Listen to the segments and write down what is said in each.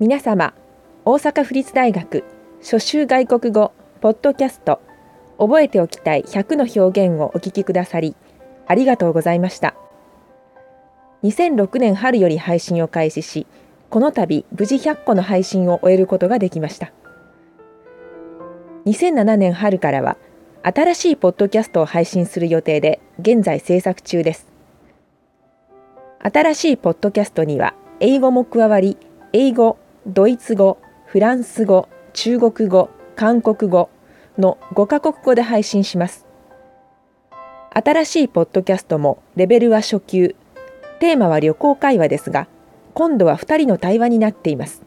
皆様大阪府立大学初週外国語ポッドキャスト覚えておきたい100の表現をお聞きくださりありがとうございました。2006年春より配信を開始しこの度無事100個の配信を終えることができました。2007年春からは新しいポッドキャストを配信する予定で現在制作中です。新しいポッドキャストには英語も加わり英語ドイツ語フランス語中国語韓国語の5カ国語で配信します。新しいポッドキャストもレベルは初級。テーマは旅行会話ですが今度は2人の対話になっています。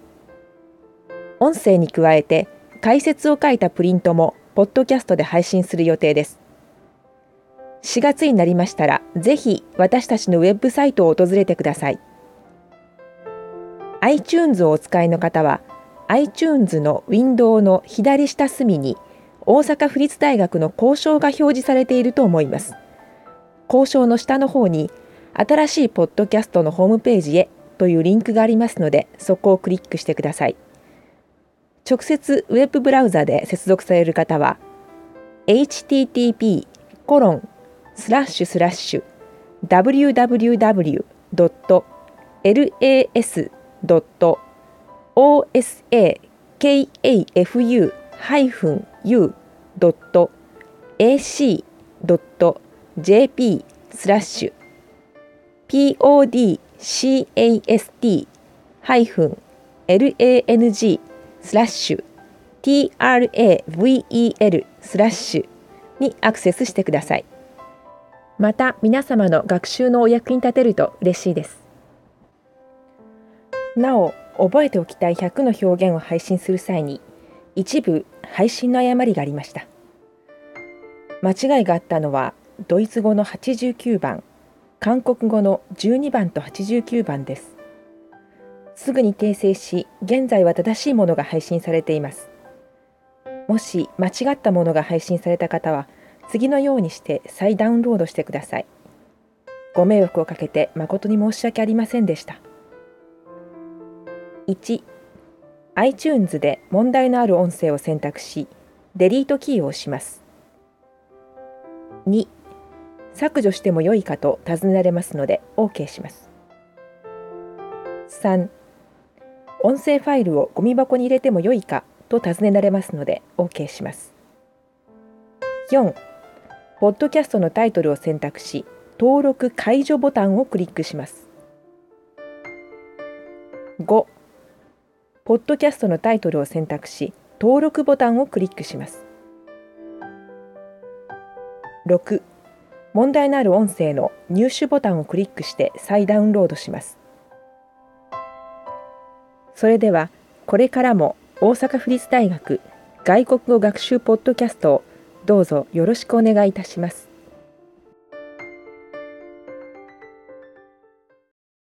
音声に加えて解説を書いたプリントもポッドキャストで配信する予定です。4月になりましたらぜひ私たちのウェブサイトを訪れてください。iTunes をお使いの方は iTunes のウィンドウの左下隅に大阪府立大学の交渉が表示されていると思います。交渉の下の方に新しいポッドキャストのホームページへというリンクがありますのでそこをクリックしてください。直接ウェブブラウザで接続される方は http コロンスラッシュスラッシュ www.oskafu-u.ac.jp スラッシュ podcast-lang スラッシュ travel スラッシュにアクセスしてください。また皆様の学習のお役に立てると嬉しいです。なお、覚えておきたい100の表現を配信する際に一部配信の誤りがありました。間違いがあったのはドイツ語の89番、韓国語の12番と89番です。すぐに訂正し、現在は正しいものが配信されています。もし間違ったものが配信された方は、次のようにして再ダウンロードしてください。ご迷惑をかけて誠に申し訳ありませんでした。1、iTunes で問題のある音声を選択し、デリートキーを押します。2、削除しても良いかと尋ねられますので OK します。3、音声ファイルをゴミ箱に入れても良いかと尋ねられますので OK します。4、ポッドキャストのタイトルを選択し、登録解除ボタンをクリックします。5、ポッドキャストのタイトルを選択し、登録ボタンをクリックします。6、問題のある音声の入手ボタンをクリックして再ダウンロードします。それでは、これからも大阪府立大学外国語学習ポッドキャストをどうぞよろしくお願いいたします。